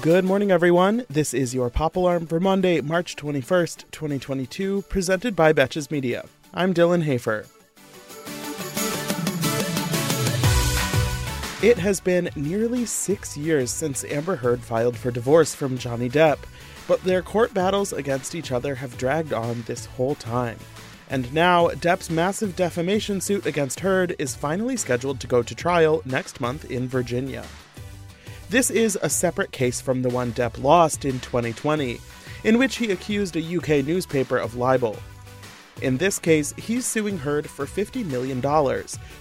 Good morning, everyone. This is your Pop Alarm for Monday, March 21st, 2022, presented by Betches Media. I'm Dylan Hafer. It has been nearly six years since Amber Heard filed for divorce from Johnny Depp, but their court battles against each other have dragged on this whole time. And now, Depp's massive defamation suit against Heard is finally scheduled to go to trial next month in Virginia. This is a separate case from the one Depp lost in 2020, in which he accused a UK newspaper of libel. In this case, he's suing Heard for $50 million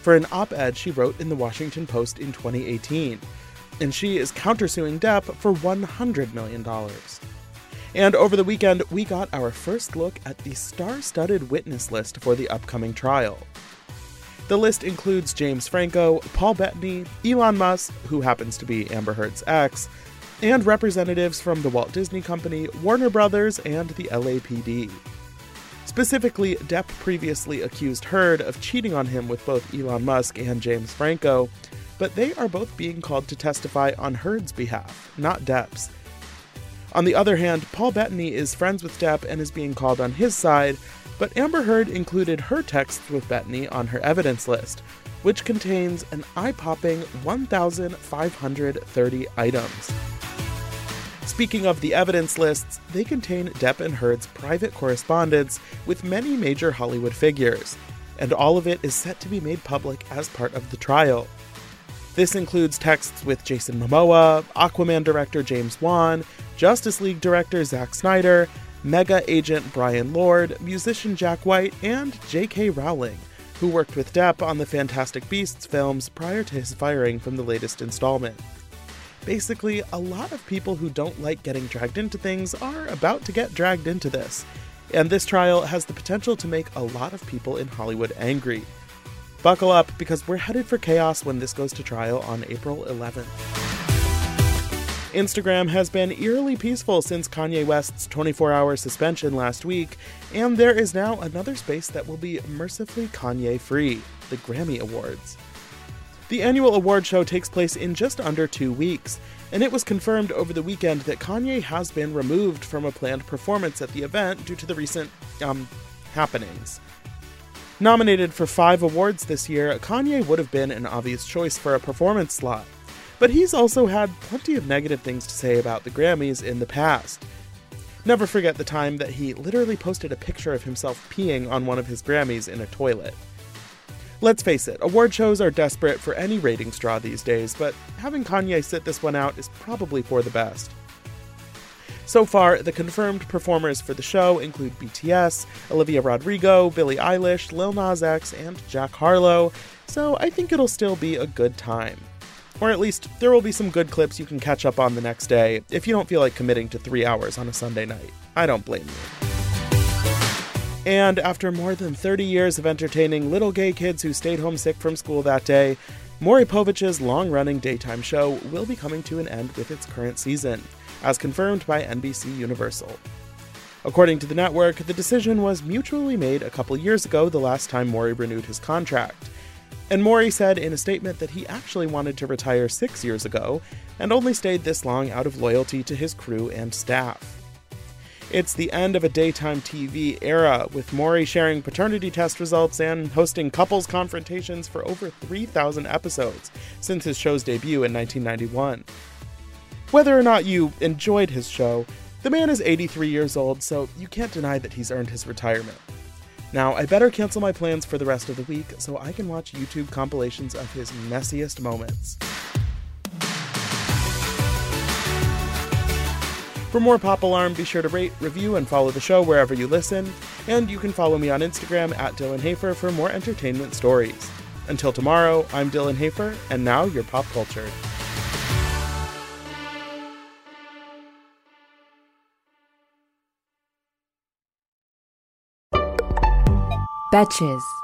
for an op ed she wrote in the Washington Post in 2018, and she is countersuing Depp for $100 million. And over the weekend, we got our first look at the star studded witness list for the upcoming trial. The list includes James Franco, Paul Bettany, Elon Musk, who happens to be Amber Heard's ex, and representatives from the Walt Disney Company, Warner Brothers, and the LAPD. Specifically, Depp previously accused Heard of cheating on him with both Elon Musk and James Franco, but they are both being called to testify on Heard's behalf, not Depp's. On the other hand, Paul Bettany is friends with Depp and is being called on his side, but Amber Heard included her texts with Bettany on her evidence list, which contains an eye popping 1,530 items. Speaking of the evidence lists, they contain Depp and Heard's private correspondence with many major Hollywood figures, and all of it is set to be made public as part of the trial. This includes texts with Jason Momoa, Aquaman director James Wan, Justice League director Zack Snyder, mega agent Bryan Lourd, musician Jack White, and J.K. Rowling, who worked with Depp on the Fantastic Beasts films prior to his firing from the latest installment. Basically, a lot of people who don't like getting dragged into things are about to get dragged into this, and this trial has the potential to make a lot of people in Hollywood angry. Buckle up because we're headed for chaos when this goes to trial on April 11th. Instagram has been eerily peaceful since Kanye West's 24 hour suspension last week, and there is now another space that will be mercifully Kanye free the Grammy Awards. The annual award show takes place in just under two weeks, and it was confirmed over the weekend that Kanye has been removed from a planned performance at the event due to the recent, um, happenings. Nominated for five awards this year, Kanye would have been an obvious choice for a performance slot. But he's also had plenty of negative things to say about the Grammys in the past. Never forget the time that he literally posted a picture of himself peeing on one of his Grammys in a toilet. Let's face it, award shows are desperate for any ratings draw these days, but having Kanye sit this one out is probably for the best. So far, the confirmed performers for the show include BTS, Olivia Rodrigo, Billie Eilish, Lil Nas X, and Jack Harlow, so I think it'll still be a good time. Or at least, there will be some good clips you can catch up on the next day if you don't feel like committing to three hours on a Sunday night. I don't blame you. And after more than 30 years of entertaining little gay kids who stayed home sick from school that day, Maury Povich's long running daytime show will be coming to an end with its current season, as confirmed by NBC Universal. According to the network, the decision was mutually made a couple years ago, the last time Maury renewed his contract. And Maury said in a statement that he actually wanted to retire six years ago and only stayed this long out of loyalty to his crew and staff. It's the end of a daytime TV era, with Maury sharing paternity test results and hosting couples confrontations for over 3,000 episodes since his show's debut in 1991. Whether or not you enjoyed his show, the man is 83 years old, so you can't deny that he's earned his retirement. Now, I better cancel my plans for the rest of the week so I can watch YouTube compilations of his messiest moments. For more Pop Alarm, be sure to rate, review, and follow the show wherever you listen. And you can follow me on Instagram at Dylan Hafer for more entertainment stories. Until tomorrow, I'm Dylan Hafer, and now you're pop cultured. Betches.